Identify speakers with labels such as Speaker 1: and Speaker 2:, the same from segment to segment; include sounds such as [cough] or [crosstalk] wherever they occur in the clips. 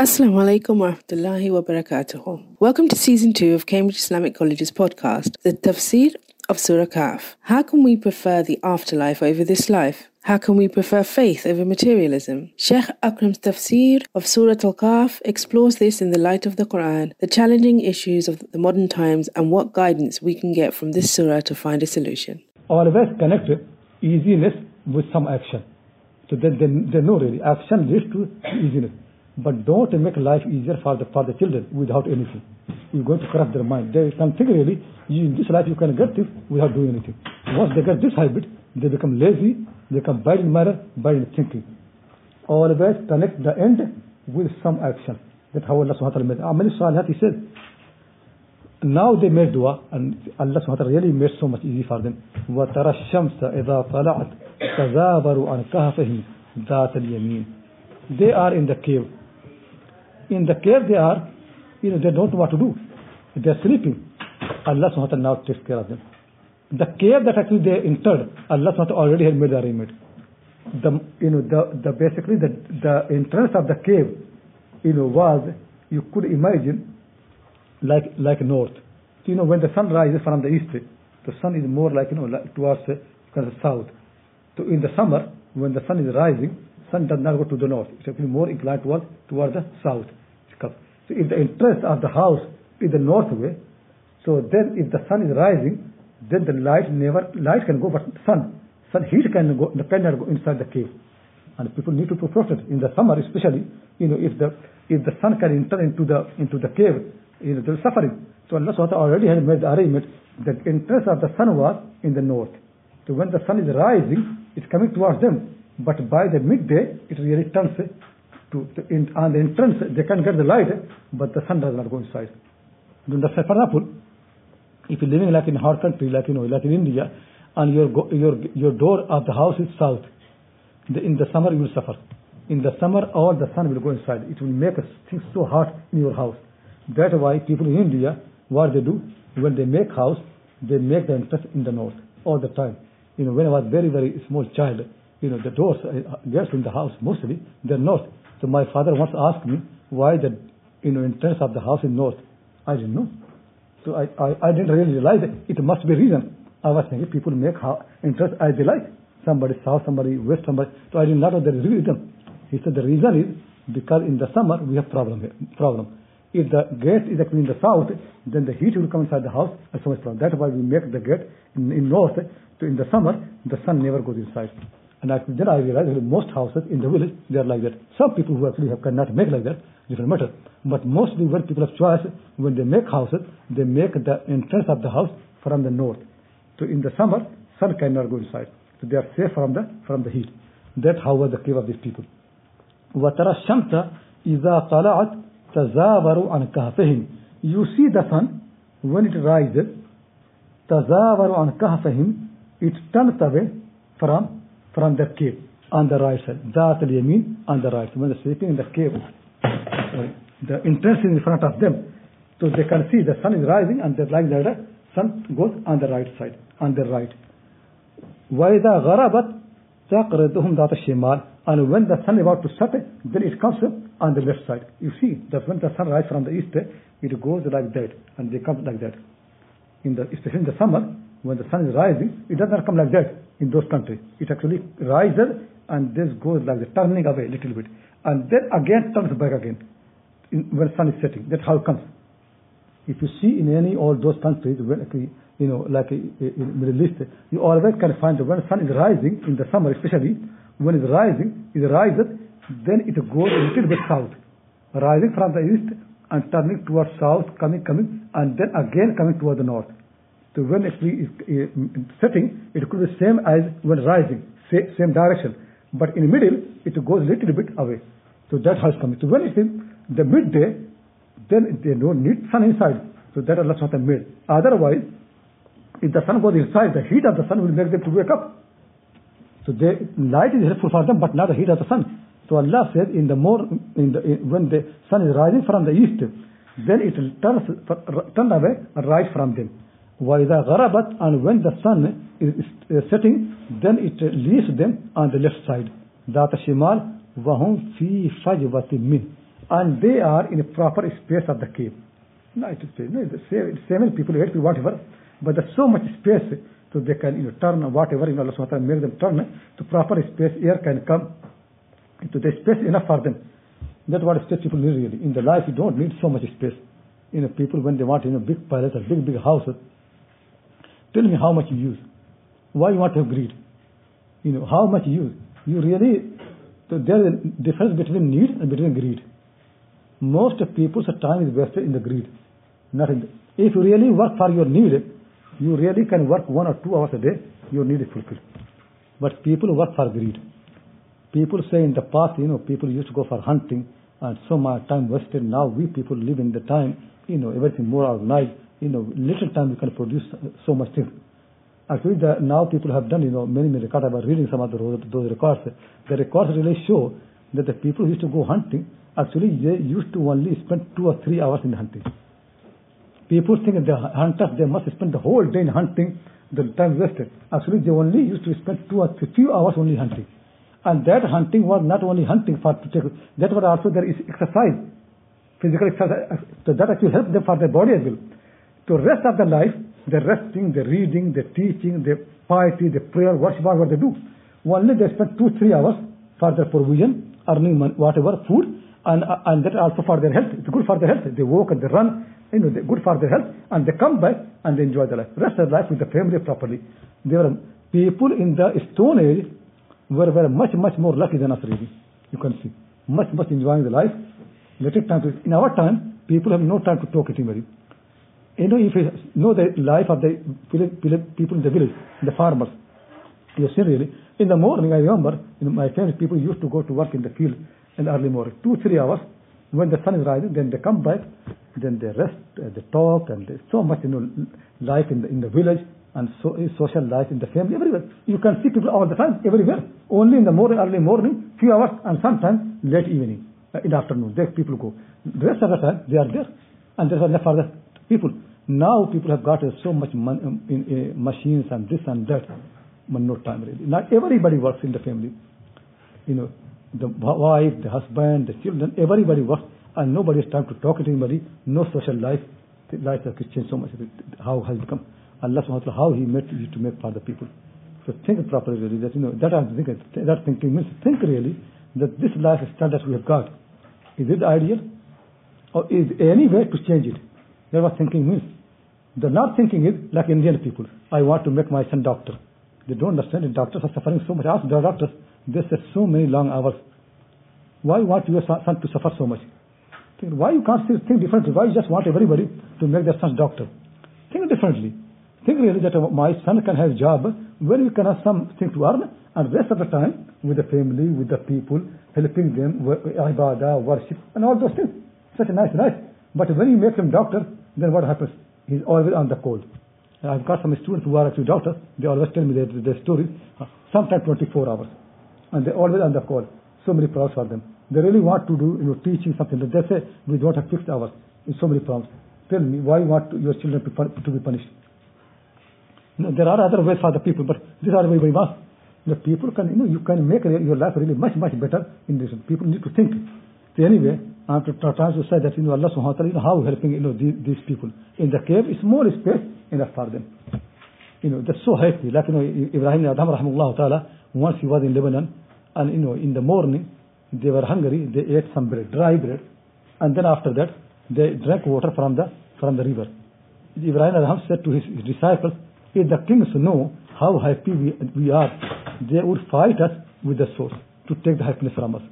Speaker 1: Assalamu alaikum wa rahmatullahi wa barakatuh. Welcome to season two of Cambridge Islamic College's podcast, The Tafsir of Surah Kahf. How can we prefer the afterlife over this life? How can we prefer faith over materialism? Sheikh Akram's tafsir of Surah Al Kahf explores this in the light of the Quran, the challenging issues of the modern times, and what guidance we can get from this surah to find a solution.
Speaker 2: Always connect easiness with some action. So they, they, they know really action leads to easiness. But don't make life easier for the, for the children without anything. You're going to corrupt their mind. They can think really, you, in this life you can get this without doing anything. Once they get this habit, they become lazy, they become bad in manner, bad in thinking. Always connect the end with some action. That's how Allah subhanahu wa ta'ala made. Amal Salihat, he said, now they made dua and Allah subhanahu wa ta'ala really made so much easy for them. وَتَرَى الشَّمْسَ إِذَا طَلَعَتْ تَزَابَرُ عَنْ كَهْفِهِمْ ذَاتَ الْيَمِينِ They are in the cave. in the cave they are, you know, they don't know what to do. They're sleeping. Allah subhanahu wa ta'ala now takes care of them. The cave that actually they entered, Allah subhanahu wa ta'ala already had made the arrangement. The, you know, the, the basically the, the entrance of the cave, you know, was, you could imagine, like, like north. You know, when the sun rises from the east, the sun is more like, you know, like towards towards the south. So in the summer, when the sun is rising, sun does not go to the north. It's actually more inclined towards, towards the south. So if the entrance of the house is the north way, so then if the sun is rising, then the light never, light can go, but sun, sun heat can go, cannot go inside the cave. And people need to be protected. In the summer especially, you know, if the, if the sun can enter into the, into the cave, you know, they're suffering. So Allah SWT already had made the arrangement that entrance of the sun was in the north. So when the sun is rising, it's coming towards them. But by the midday, it really turns to, to in, on the entrance, they can get the light, but the sun does not go inside. Then the, for example, if you're living like in hot country, like you know, like in India, and your your your door of the house is south, the, in the summer you will suffer. In the summer, all the sun will go inside. It will make things so hot in your house. That's why people in India, what they do, when they make house, they make the entrance in the north all the time. You know, when I was very, very small child, you know, the doors, uh, gets in the house mostly, they're north. So my father once asked me why the you know entrance of the house is north. I didn't know. So I, I, I didn't really realize it. It must be reason. I was thinking people make entrance as they like. Somebody south, somebody west, somebody. So I did not know there is reason. He said the reason is because in the summer we have problem here, problem. If the gate is actually in the south, then the heat will come inside the house and so much problem. That's why we make the gate in, in north. So in the summer, the sun never goes inside. And I, then I realized that most houses in the village, they are like that. Some people who actually have, cannot make like that, different matter. But mostly when people have choice, when they make houses, they make the entrance of the house from the north. So in the summer, sun cannot go inside. So they are safe from the, from the heat. That's how was the cave of these people. وَتَرَى الشَّمْسَ إِذَا طَلَعَتْ تَزَاوَرُ عَنْ كَهْفِهِمْ You see the sun, when it rises, تَزَاوَرُ عَنْ كَهْفِهِمْ It turns away from from the cave on the right side. That al-yamin on the right. When they're sleeping in the cave, sorry, the entrance is in front of them. So they can see the sun is rising and they're lying there. The sun goes on the right side, on the right. وَإِذَا غَرَبَتْ تَقْرِضُهُمْ ذَاتَ الشِّمَالِ And when the sun is about to set, then it comes on the left side. You see that when the sun rises from the east, it goes like that and they come like that. In the, especially in the summer, when the sun is rising, it does not come like that in those countries. It actually rises and this goes like that, turning away a little bit. And then again turns back again in, when sun is setting. That's how it comes. If you see in any all those countries, when, you know, like in Middle East, you always can find that when the sun is rising, in the summer especially, when it's rising, it rises, then it goes a little bit south. Rising from the east and turning towards south, coming, coming, and then again coming towards the north. So when actually is setting, it could be the same as when rising, same direction. But in the middle, it goes a little bit away. So that has come. So when it's in the midday, then they don't need sun inside. So that Allah SWT made. Otherwise, if the sun goes inside, the heat of the sun will make them to wake up. So they, light is helpful for them, but not the heat of the sun. So Allah said, in the more, in the, in, when the sun is rising from the east, then it will turn, turn away right from them. وَإِذَا غَرَبَتْ And when the sun is setting, then it leaves them on the left side. ذات الشمال وهم في فجوة من and they are in a proper space of the cave. No, it is no, the seven, seven people, eight people, whatever, but there's so much space so they can you know, turn whatever you know, Allah subhanahu wa ta'ala make them turn to proper space, air can come into the space enough for them. That's what space people need really. In the life you don't need so much space. You know, people when they want you know big palace or big big houses, tell me how much you use. Why you want to have greed? You know, how much you use. You really so there is a difference between need and between greed. Most people's time is wasted in the greed. Not in the, if you really work for your need, you really can work one or two hours a day, your need is fulfilled. But people work for greed. People say in the past, you know, people used to go for hunting and so much time wasted. Now we people live in the time, you know, everything more organized. You know, little time we can produce uh, so much things. Actually, the, now people have done, you know, many, many records. I was reading some of the, those records. The records really show that the people who used to go hunting, actually they used to only spend two or three hours in hunting. People think the hunters, they must spend the whole day in hunting, the time wasted. Actually, they only used to spend two or three, few hours only hunting. And that hunting was not only hunting for to take, that was also there is exercise, physical exercise. Uh, so that actually helped them for their body as well. To rest of the life, the resting, the reading, the teaching, the piety, the prayer, worship, what they do. Only they spend two, three hours for their provision, earning money, whatever, food, and, and that also for their health. It's good for their health. They walk and they run, you know, they're good for their health, and they come back and they enjoy their life. Rest of their life with the family properly. There are people in the Stone Age were, were much, much more lucky than us really. You can see. Much, much enjoying the life. Little time to, in our time, people have no time to talk anybody. You know, if you know the life of the people in the village, the farmers, you see really, in the morning, I remember, my family people used to go to work in the field in the early morning, two, three hours, when the sun is rising, then they come back, then they rest, uh, they talk, and there's so much, you know, life in the, in the village, and so, social life in the family, everywhere. You can see people all the time, everywhere. Only in the morning, early morning, few hours, and sometimes late evening, uh, in the afternoon, there people go. The rest of the time, they are there, and there's enough for the people. Now people have got uh, so much mon- um, in, uh, machines and this and that, but no time really. Not everybody works in the family. You know, the wife, the husband, the children, everybody works and nobody has time to talk to anybody, no social life. The life has changed so much. How has become Allah subhanahu wa ta'ala, how He made you to make for the people. So think properly really that you know that I'm thinking that thinking means think really that this life standard we have got, is it ideal? Or is any way to change it? That's what thinking means. The not thinking is like Indian people. I want to make my son doctor. They don't understand it. Doctors are suffering so much. Ask the doctors. They say so many long hours. Why want your son to suffer so much? Think, why you can't think differently? Why you just want everybody to make their son doctor? Think differently. Think really that my son can have a job where you can have something to earn and rest of the time with the family, with the people, helping them, ibadah, worship, and all those things. Such a nice life. But when you make him doctor, then what happens? He's always on the cold. I've got some students who are actually doctors. They always tell me their, their stories. Uh, Sometimes 24 hours. And they're always on the call. So many problems for them. They really want to do, you know, teaching something. But They say, we don't have fixed hours. In so many problems. Tell me, why you want your children to, to be punished? You know, there are other ways for the people, but these are the way we must. The people can, you know, you can make your life really much, much better in this. People need to think. So anyway, I'm trying to say that, you know, Allah subhanahu wa ta'ala, you know, how helping, you know, these, people. In the cave, small space, enough for them. You know, they're so happy. Like, you know, Ibrahim Adham rahmullah ta'ala, once he was in Lebanon, and, you know, in the morning, they were hungry, they ate some bread, dry bread, and then after that, they drank water from the, from the river. Ibrahim Adham said to his, his disciples, if the kings know how happy we, we are, they would fight us with the sword to take the happiness from us.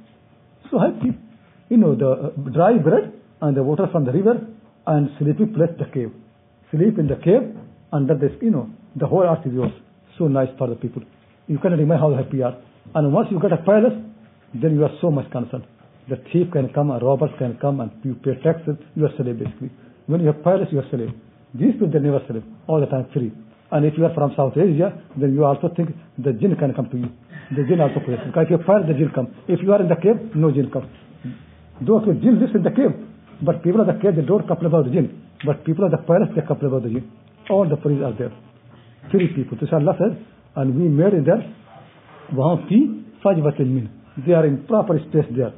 Speaker 2: So happy. You know, the uh, dry bread and the water from the river and sleepy place the cave. Sleep in the cave under this, you know, the whole earth is yours. So nice for the people. You cannot imagine how happy you are. And once you get a palace, then you are so much concerned. The thief can come, a robbers can come, and you pay taxes. You are slave basically. When you have palace, you are slave. These people they never slave, all the time free. And if you are from South Asia, then you also think the jinn can come to you. The jinn also plays. Because if you fire, the jinn come. If you are in the cave, no jinn comes. Those who jinn lives in the cave. But people of the cave, they don't complain about the jinn. But people of the palace, they complain about the jinn. All the priests are there. Free people. So Allah said, and we made in there, وَهَمْ فِي فَجْوَةٍ مِّنْ They are in proper space there.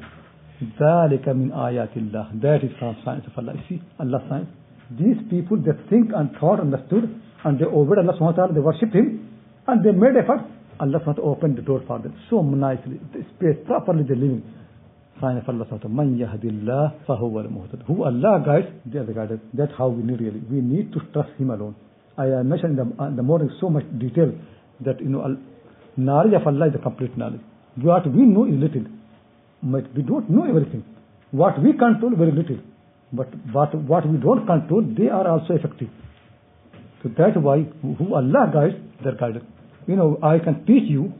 Speaker 2: ذَلِكَ مِنْ آيَاتِ اللَّهِ That is from signs of Allah. You see, Allah's signs. These people, they think and thought, understood, and they obeyed Allah subhanahu wa ta'ala, they worshipped Him, and they made effort. Allah subhanahu wa ta'ala opened the door for them so nicely. They space properly, they're living. sign of Allah man yahdillah fahuwa muhtad. Who Allah guides, they are the guided. That's how we need really. We need to trust Him alone. I mentioned in the, in the morning so much detail that you know knowledge of Allah is a complete knowledge. What we know is little, but we don't know everything. What we control very little, but what what we don't control, they are also effective. So that's why who Allah guides, they are guided. You know, I can teach you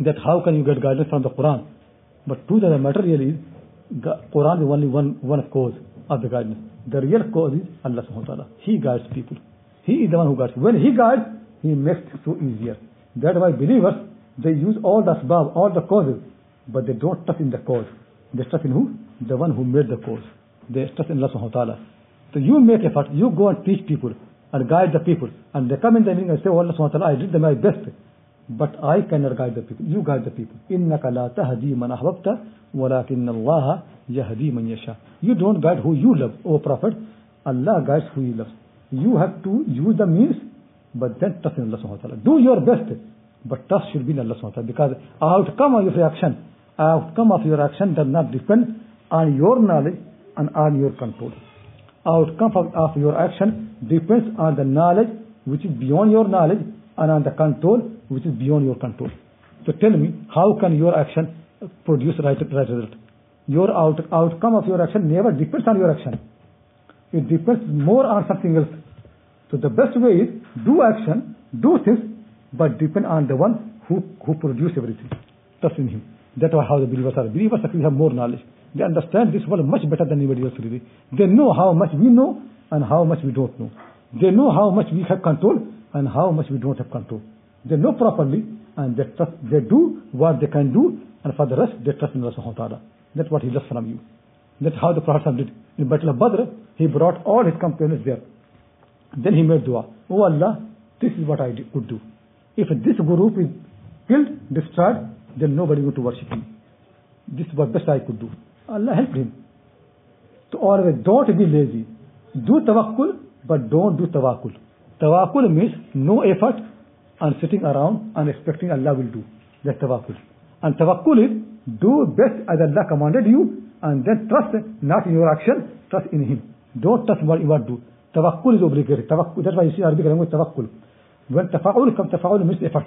Speaker 2: that how can you get guidance from the Quran. But truth of the matter really is, Quran is only one, one cause of the guidance. The real cause is Allah subhanahu wa ta'ala. He guides people. He is the one who guides. When He guides, He makes it so easier. That's why believers, they use all the asbab, all the causes, but they don't trust in the cause. They trust in who? The one who made the cause. They trust in Allah subhanahu wa ta'ala. So you make effort, you go and teach people and guide the people. And they come in the meeting and say, oh Allah subhanahu wa ta'ala, I did my best. But I cannot guide the people. You guide the people. إِنَّكَ لَا تَهْدِي مَنْ أَحْبَبْتَ وَلَكِنَّ اللَّهَ يَهْدِي مَنْ يَشَاءُ You don't guide who you love, O Prophet. Allah guides who He loves. You have to use the means, but then trust in Allah subhanahu wa ta'ala. Do your best, but trust should be in Allah subhanahu wa ta'ala. Because outcome of your action, outcome of your action does not depend on your knowledge and on your control. Outcome of, of your action depends on the knowledge which is beyond your knowledge and on the control which is beyond your control. So tell me, how can your action produce right, right result? Your out, outcome of your action never depends on your action. It depends more on something else. So the best way is do action, do things, but depend on the one who, who produce everything. Trust in him. That's how the believers are. Believers actually have more knowledge. They understand this world much better than anybody else really. They know how much we know and how much we don't know. They know how much we have control and how much we don't have control. They know properly and they trust, they do what they can do and for the rest they trust in Allah subhanahu wa ta'ala. That's what he does from you. That's how the Prophet did. In Battle of Badr, he brought all his companions there. Then he made dua. Oh Allah, this is what I could do. If this group is killed, destroyed, then nobody going to worship me. This is what best I could do. Allah helped him. So always don't be lazy. Do tawakkul, but don't do tawakkul. Tawakkul means no effort and sitting around and expecting Allah will do. That's tawakkul. And tawakkul is do best as Allah commanded you and then trust not in your action, trust in Him. Don't trust what you to do. Tawakkul is obligatory. Tawakkul, that's why you see Arabic language tawakkul. When tafa'ul comes, tafa'ul means effort.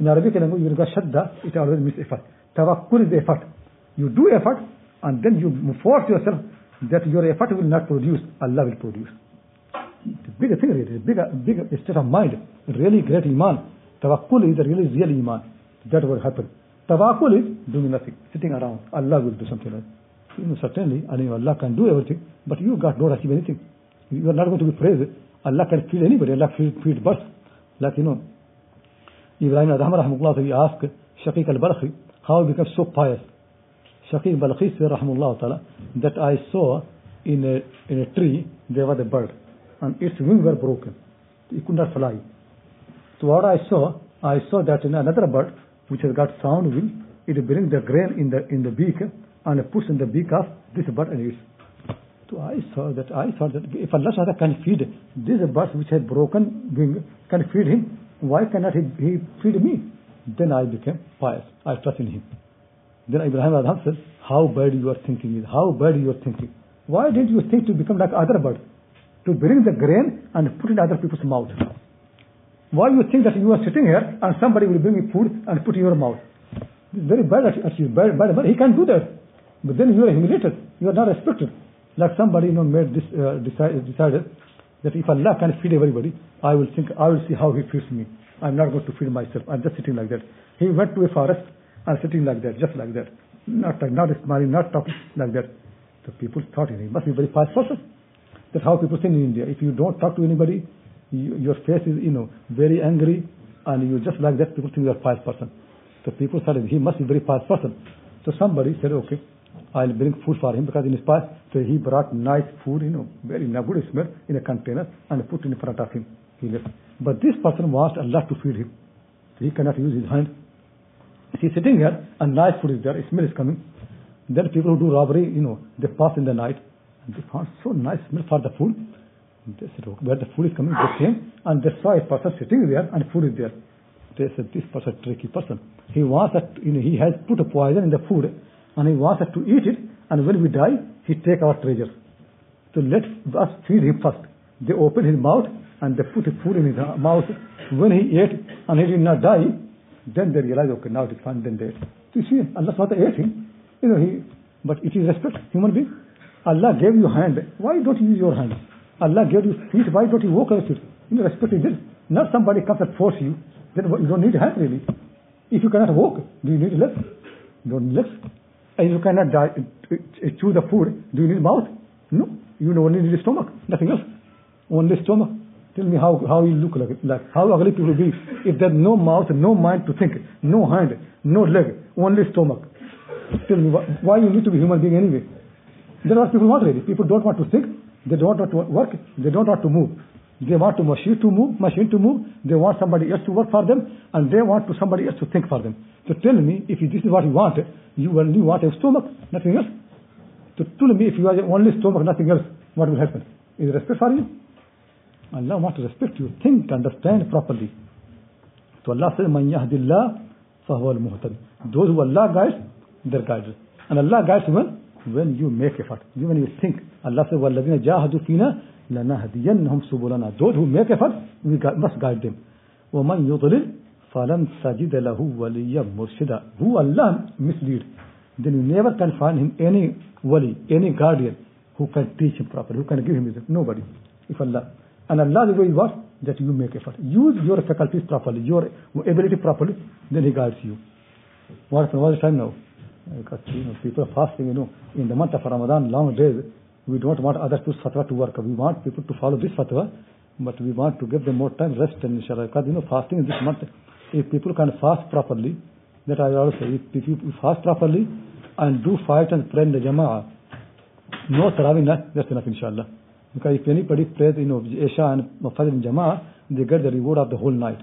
Speaker 2: In Arabic language, you got shadda, it always means effort. Tawakkul is effort. You do effort and then you force yourself that your effort will not produce, Allah will produce. It's a bigger thing, really. It's a bigger, bigger state of mind. Really great iman. Tawakkul is a really real iman. That will happen. Tawakkul is doing nothing, sitting around. Allah will do something else. You know, certainly, I mean, Allah can do everything, but you God don't achieve anything. You are not going to be praised. Allah can feed anybody. Allah feed, feed birds. Like, you know, Ibrahim Adham Rahmatullah, he asked Shaqiq al-Balkhi how he became so pious. Shaqiq Balkhi said, Rahmatullah Ta'ala, that I saw in a, in a tree, there was a bird, and its wings were broken. It could not fly. So what I saw, I saw that in another bird, which has got sound wing, it brings the grain in the, in the beak, and puts in the beak of this bird and eats. So I saw that, I thought that if Allah Ta'ala can feed this bird which has broken wing, can feed him, why cannot he, he feed me? Then I became pious. I trust in him. Then Ibrahim Adham said, how bad you are thinking is, how bad you are thinking. Why didn't you think to become like other birds? To bring the grain and put it in other people's mouth. Why you think that you are sitting here and somebody will bring you food and put in your mouth? It's very bad attitude, bad, bad, but he can't do that. But then you are humiliated, you are not respected. Like somebody you know made this uh, decide, decided that if Allah can feed everybody, I will think I will see how He feeds me. I'm not going to feed myself. I'm just sitting like that. He went to a forest and sitting like that, just like that, not not smiling, not talking like that. The people thought he must be very fast person. That's how people think in India. If you don't talk to anybody, you, your face is you know very angry, and you just like that. People think you are fast person. So people said he must be very fast person. So somebody said, okay, I'll bring food for him because in his past, so he brought nice food, you know, very good smell in a container and put in front of him. He left. But this person wants Allah to feed him. He cannot use his hand. He's sitting here and nice food is there, smell is coming. Then people who do robbery, you know, they pass in the night and they found so nice smell for the food. They said, okay, where the food is coming, they came and they saw a person sitting there and food is there. They said, this person tricky person. He wants to, you know, he has put a poison in the food and he wants us to eat it and when we die, he take our treasure. So let us feed him first. They opened his mouth and they put the food in his mouth. When he ate and he did not die, then they realized, okay, now it is fine, then they ate. So you see, Allah SWT ate him. You know, he, but it is respect, human being. Allah gave you hand. Why don't you use your hand? Allah gave you feet. Why don't you walk with it? You know, respect is this. Not somebody comes and force you. Then you don't need hand really. If you cannot walk, do you need legs? Don't legs. And you cannot die, eh, eh, chew the food, do you need mouth? No. You only need stomach, nothing else. Only stomach. Tell me how, how you look like, like how ugly people be if there's no mouth, no mind to think, no hand, no leg, only stomach. Tell me why, you need to be human being anyway? That's what people want really. People don't want to think, they don't want to work, they don't want to move. They want to machine to move, machine to move. They want somebody else to work for them, and they want to somebody else to think for them. So tell me, if this is what you want, you only want a stomach, nothing else. So tell me, if you have only stomach, nothing else, what will happen? Is respect for you? Allah wants to respect you. Think, understand properly. So Allah says, "Man yahdillah, fahuwa al-muhtad." Those who Allah guides, they're guided. And Allah guides when? When you make effort. When you think. Allah says, وَالَّذِينَ جَاهَدُوا فِينَا لَنَهْدِيَنَّهُمْ سُبُلَنَا Those who make effort, we must guide them. وَمَنْ يُضْلِلْ فَلَنْ تَجِدَ لَهُ وَلِيًّا مُرْشِدًا Who Allah mislead, then you never can find him any wali, any guardian who can teach him properly, who can give him wisdom. Nobody. If Allah. And Allah the way what? That you make effort. Use your faculties properly, your ability properly, then He guides you. What, what is the time now? Because you know, people are fasting, you know, in the month of Ramadan, long days, we don't want other people's fatwa to work. We want people to follow this fatwa, but we want to give them more time, rest and inshallah. Because you know, fasting in this month, if people can fast properly, that I always say, if you fast properly and do fight and pray in the jama'ah, no tarawih, that's enough inshallah. Because if anybody prays, you know, Isha and Fajr in Jama'ah, they get the reward of the whole night.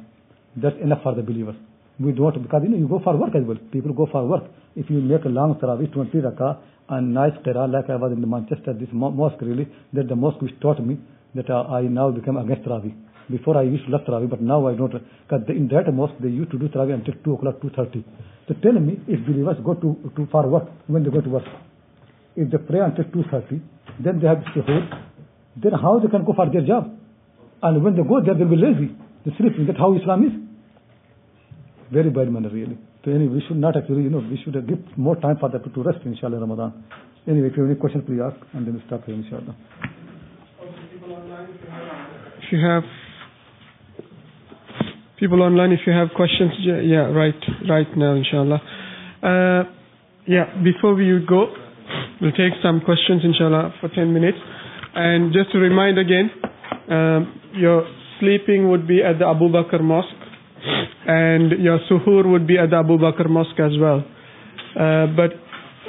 Speaker 2: That's enough for the believers. We don't, because you know, you go for work as well. People go for work. If you make a long tarawih, 20 rakah, and nice qira, like I was in Manchester, this mosque really, that the mosque which taught me that uh, I now become against tarawih. Before I used to love tarawih, but now I don't. Because in that mosque, they used to do tarawih until 2 o'clock, 2.30. So tell me, if believers go to, to for work, when they go to work, if they pray until 2.30, then they have suhoor, then how they can go for their job? And when they go there, they'll be lazy. They sleeping. That's how Islam is. Very bad manner, really. So anyway, we should not actually, you know, we should give more time for them to rest, inshallah, Ramadan. Anyway, if you have any questions, please ask, and then we stop here, inshallah.
Speaker 3: If you have people online, if you have questions, yeah, right, right now, inshallah. Uh, yeah, before we go, we'll take some questions, inshallah, for 10 minutes. And just to remind again, um, your sleeping would be at the Abu Bakr Mosque, and your suhoor would be at the Abu Bakr Mosque as well. Uh, but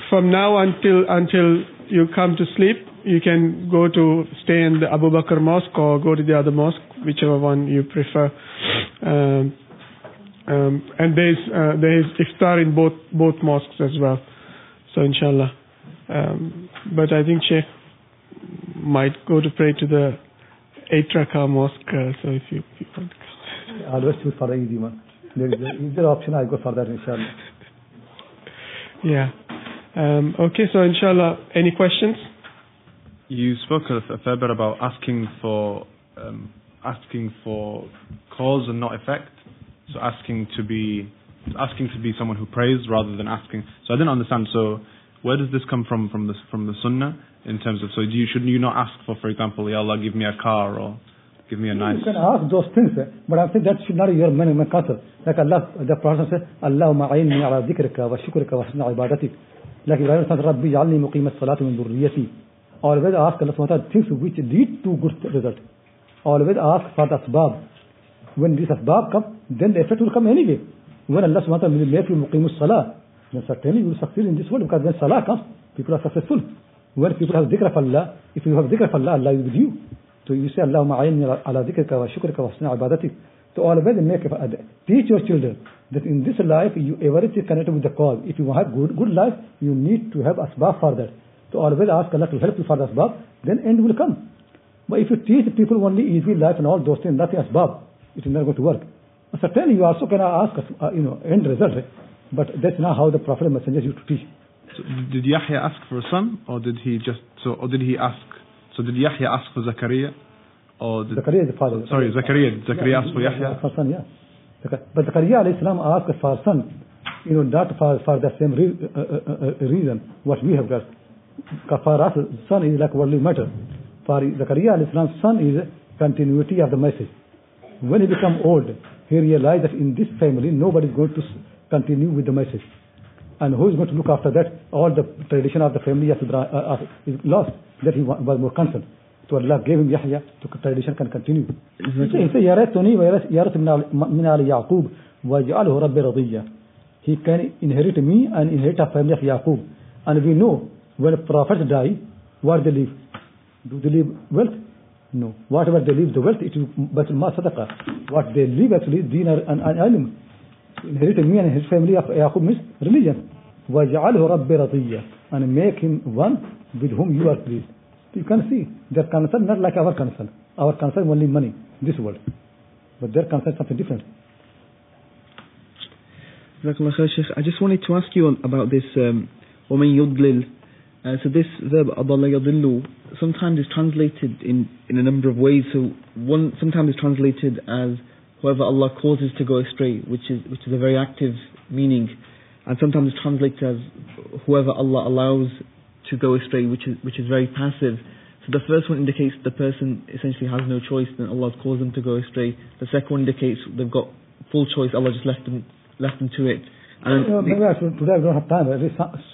Speaker 3: from now until until you come to sleep, you can go to stay in the Abu Bakr Mosque or go to the other mosque, whichever one you prefer. Um, um, and there's uh, there is iftar in both both mosques as well. So inshallah. Um, but I think Sheikh might go to pray to the eight rakah mosque. Uh, so if you, if you want to go.
Speaker 2: I always choose for easy one. There is a easier option, I go for that, inshallah.
Speaker 3: Yeah. Um, okay, so inshallah, any questions?
Speaker 4: You spoke a, a fair bit about asking for um, asking for cause and not effect. So asking to be asking to be someone who prays rather than asking. So I didn't understand. So where does this come from from the from the Sunnah in terms of so do you should you not ask for for example Ya Allah give me a car or give me a nice
Speaker 2: You can ask those things, but I'm saying that should not be your main main concern. Like Allah, the Prophet said, Allahumma a'inni ala dhikrika wa shukrika wa husna ibadatik. Like Ibrahim said, Rabbi ja'alni muqim as-salati min dhurriyyati. Always ask Allah subhanahu wa ta'ala things which lead to good result. Always ask for the asbab. When this asbab come, then the effect will come anyway. When Allah subhanahu wa ta'ala will make you muqim as-salah, then certainly you will succeed in this world because when salah comes, people are successful. When people have dhikr of Allah, if you have dhikr of Allah, Allah is with you. So you say, Allahumma a'inni ala dhikrika wa shukrika wa husna ibadatik. So always make a, teach your children that in this life you everything connected with the cause. If you have good good life, you need to have asbab for that. So always ask Allah to help you for the asbab, then end will come. But if you teach people only easy life and all those things, nothing asbab, it is not going to work. Certainly you also can ask, uh, you know, end result, but that's not how the Prophet and Messenger used to teach.
Speaker 4: So did Yahya ask for a son, or did he just so, or did he ask? So did Yahya ask for Zakaria, or did,
Speaker 2: Zakaria is the father.
Speaker 4: Sorry, Zakaria. Did Zakaria
Speaker 2: yeah,
Speaker 4: ask for Yahya?
Speaker 2: For son, yeah. But Zakaria alayhi salam asked for son, you know, not for, for the same re, uh, uh, uh, reason what we have got. For us, son is like worldly matter. For Zakaria alayhi salam's son is continuity of the message. When he become old, he realized that in this family nobody is going to continue with the message. And who is going to look after that? All the tradition of the family of Ibrahim, uh, is lost. That he was more concerned. So Allah gave him Yahya, so tradition can continue. He said, يَرَثُنِي وَيَرَث مِنْ آلِ يَعْقُوب وَجَعَلْهُ رَبِّ رَضِيًّا He can inherit me and inherit a family of Yaqub. And we know when prophets die, what they leave? Do they leave wealth? No. Whatever they leave the wealth, it is Batul Ma Sadaqah. What they leave actually, dinar and, ilm. Inheriting me and his family of Yaqub means religion. وَجَعَلْهُ رَبِّ رَضِيًّا And make him one with whom you are pleased. You can see their concern not like our concern. Our concern only money, this world. But their concern something different.
Speaker 5: I just wanted to ask you about this um, وَمَن يُضْلِلْ uh, so this verb أَضَلَّ يَضِلُّ sometimes is translated in, in a number of ways. So one sometimes is translated as whoever Allah causes to go astray, which is which is a very active meaning, and sometimes translated as whoever Allah allows to go astray, which is which is very passive. So the first one indicates the person essentially has no choice, then Allah has caused them to go astray. The second one indicates they've got full choice, Allah just left them left them to it.
Speaker 2: And uh, maybe I should, today we don't have time.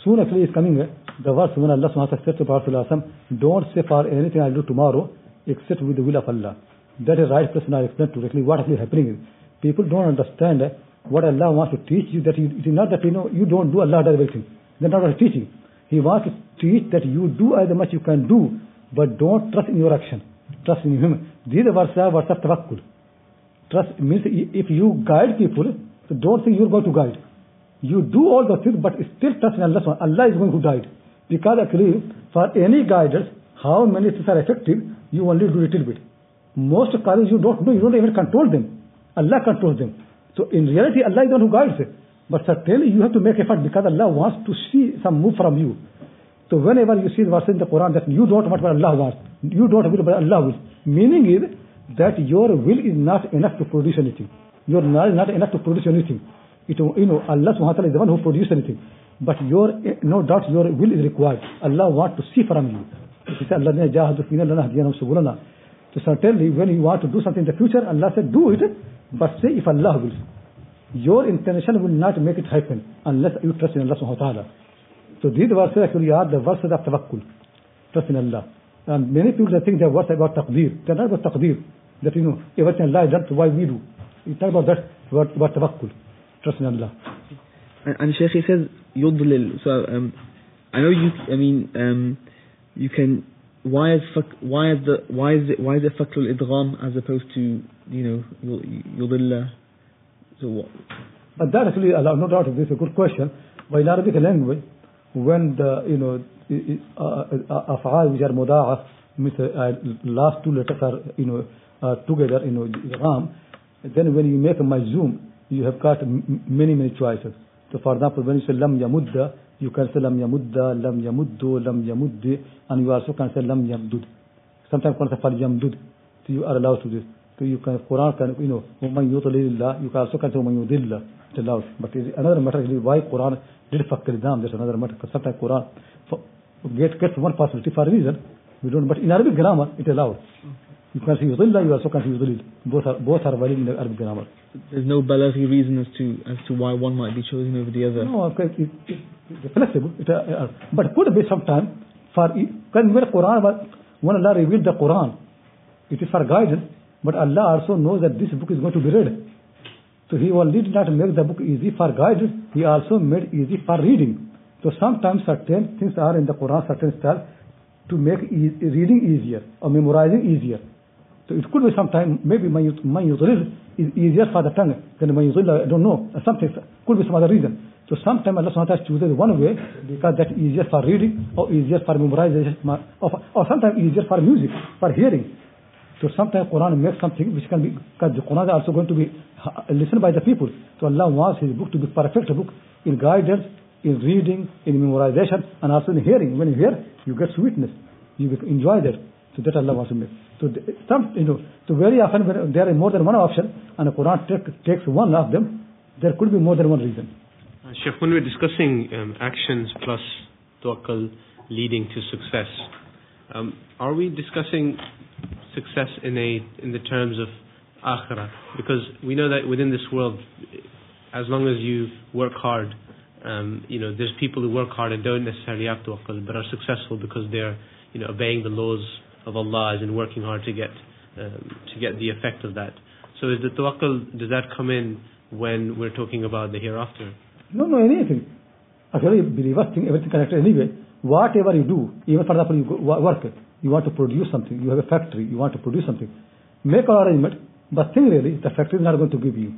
Speaker 2: Soon actually is coming the verse when Allah subhanahu wa ta'ala said to Prophet don't say for anything I'll do tomorrow except with the will of Allah. That is right person I explained directly what actually happening is. People don't understand what Allah wants to teach you that it is not that you know you don't do Allah does everything. That's not what teaching. He wants to teach that you do as much you can do, but don't trust in your action. Trust in Him. These are are verses of tawakkul. Trust means if you guide people, so don't think you're going to guide. You do all the things, but still trust in Allah. Allah is going to guide. Because actually, for any guidance, how many things are effective, you only do little bit. Most causes you don't know, you don't even control them. Allah controls them. So in reality, Allah is the one who guides it. But certainly you have to make effort because Allah wants to see some move from you. So whenever you see the verse in the Quran that you don't want what Allah wants, you don't will but Allah will. Meaning is that your will is not enough to produce anything. Your knowledge is not enough to produce anything. It, you know, Allah is the one who produces anything. But your, no doubt your will is required. Allah wants to see from you. He said, Allah So certainly when you want to do something in the future, Allah said, do it, but say if Allah wills. Your intention will not make it happen unless you trust in Allah subhanahu wa ta'ala. So these verses actually are the verses of tawakkul. Trust in Allah. And many people think they're words about taqdeer. They're not about taqdeer. That you know, everything Allah so why we do. It's not about that, about, about tawakkul. Trust in Allah.
Speaker 5: And, and Sheikh, he says, yudlil. So, um, I know you, I mean, um, you can, why is why is the why is it why is it fakl idgham as opposed to you know yudilla? So what?
Speaker 2: But that actually, no doubt, this is a good question. But in Arabic language, when the you know af'al which are muda'af, uh, last two letters are you know uh, together, you know idgham, then when you make a majzoom, you have got many many choices. So for example, when you say lam yamudda you can say لم یمد لم یمد لم یمد and you also can say لم یمد سم ٹائم کون سے فل یم دد تو you are allowed to this تو you can Quran can you know ممن یو تو لی اللہ you can also can say ممن یو دل تو لاؤ but is another matter why Quran did فکر دام this another matter some time Quran get gets one facility for reason we don't but in عربی grammar it allow You can yudilla, you also can yudlil. Both are, both are valid in the Arabic grammar.
Speaker 5: There's no balaghi reason as to as to why one might be chosen over the other.
Speaker 2: No, okay, it, it, it's flexible. It, uh, but could be some time for when the Quran, but when Allah revealed the Quran, it is for guidance, but Allah also knows that this book is going to be read. So He only did not make the book easy for guidance, He also made easy for reading. So sometimes certain things are in the Quran, certain style, to make e reading easier or memorizing easier. So it could be sometime, maybe man yudlil is easier for the tongue than man yudlil, I don't know. Something could be some other reason. So sometimes Allah subhanahu wa ta'ala chooses one way because that's easier for reading or easier for memorization or, or sometimes easier for music, for hearing. So sometimes Quran makes something which can be, because the Quran is also going to be listened by the people. So Allah wants His book to be perfect book in guidance, in reading, in memorization, and also in hearing. When you hear, you get sweetness. You enjoy that. So that Allah wants to make. So some, you know, so very often there is more than one option, and the Quran take, takes one of them, there could be more than one reason.
Speaker 6: Uh, Sheikh, when we're discussing um, actions plus tawakkul leading to success, um, are we discussing success in a in the terms of akhirah? Because we know that within this world, as long as you work hard, um, you know, there's people who work hard and don't necessarily have tawakkul, but are successful because they're, you know, obeying the laws of Allah and working hard to get um, to get the effect of that. So is the tawakkul does that come in when we're talking about the hereafter?
Speaker 2: No, no, anything. Actually, believers think everything connected anyway. Whatever you do, even for example, you work, you want to produce something, you have a factory, you want to produce something, make an arrangement, but think really, the factory is not going to give you.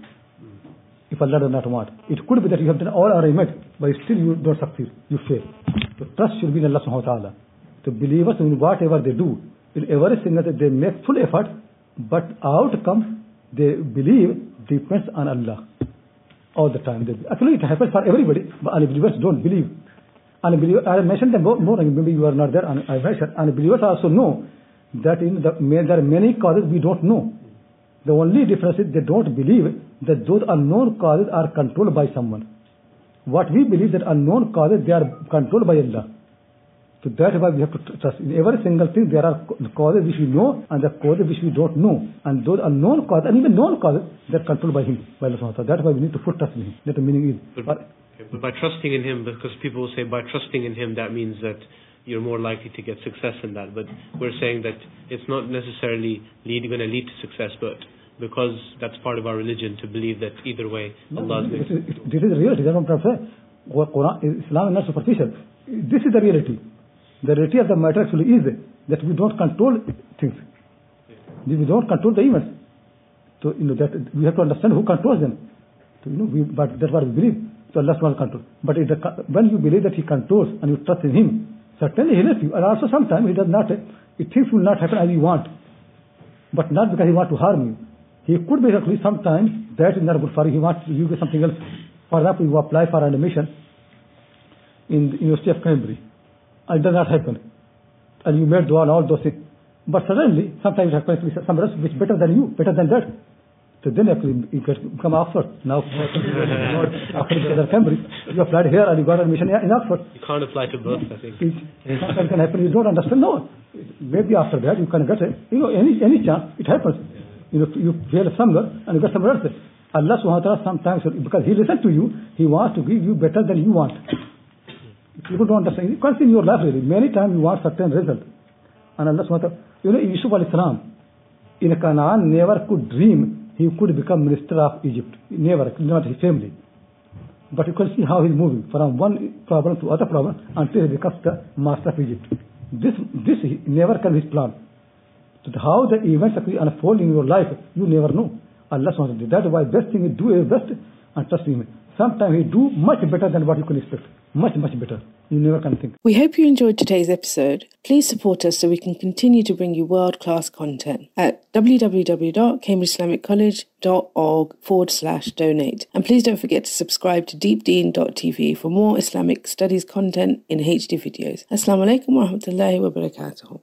Speaker 2: If Allah does not want. It could be that you have done all arrangement, but still you don't succeed, you fail. So trust should be in Allah subhanahu wa ta'ala. The believers in whatever they do, in every single thing they make full effort, but outcome they believe depends on Allah all the time. Actually, it happens for everybody, but unbelievers don't believe. Unbelievers, I mentioned them more, maybe you are not there, I mentioned, unbelievers also know that in the, there are many causes we don't know. The only difference is they don't believe that those unknown causes are controlled by someone. What we believe that unknown causes, they are controlled by Allah. So that's why we have to trust. In every single thing, there are causes which we know and the causes which we don't know. And those unknown causes, and even known causes, they're controlled by Him, by Allah. That's why we need to put trust in Him. That the meaning is.
Speaker 6: But, but, by trusting in Him, because people will say by trusting in Him, that means that you're more likely to get success in that. But we're saying that it's not necessarily going to lead to success, but because that's part of our religion to believe that either way
Speaker 2: no,
Speaker 6: Allah
Speaker 2: is. It is the reality. That's what I'm trying to say. Islam is not superficial. This is the reality. The reality of the matter actually is that we don't control things. We don't control the events. So you know that we have to understand who controls them. So, you know, we, but that's what we believe. So Allah subhanahu control. But when you believe that He controls and you trust in Him, certainly He helps you. And also sometimes He does not. It things will not happen as you want, but not because He wants to harm you. He could be actually sometimes that is not good for you. He wants you to something else. For example, you apply for an admission in the University of Cambridge it does not happen. And you made dua and all those things. But suddenly, sometimes it happens to somebody else which is better than you, better than that. So then actually you become Oxford. Now, [laughs] after the other Cambridge, you applied here and you got admission in Oxford.
Speaker 6: You can't apply to both, I think.
Speaker 2: Sometimes can happen, you don't understand. No, maybe after that you can get it. You know, any, any chance, it happens. You know, you fail somewhere and you get somewhere else. Allah subhanahu wa ta'ala sometimes, because He listens to you, He wants to give you better than you want. People don't understand. You can see in your life really. Many times you want certain result. And Allah wa you know, Yusuf alayhi salam, in Canaan never could dream he could become minister of Egypt. Never, not his family. But you can see how he's moving from one problem to other problem until he becomes the master of Egypt. This, this never can be plan. So how the events unfold in your life, you never know. Allah ta'ala. That's why best thing is do your best and trust him. Sometimes he do much better than what you can expect. Much, much better. You never can think.
Speaker 1: We hope you enjoyed today's episode. Please support us so we can continue to bring you world class content at www.cambridgeislamiccollege.org forward slash donate. And please don't forget to subscribe to deepdeen.tv for more Islamic studies content in HD videos. Assalamu alaikum wa rahmatullahi wa barakatuh.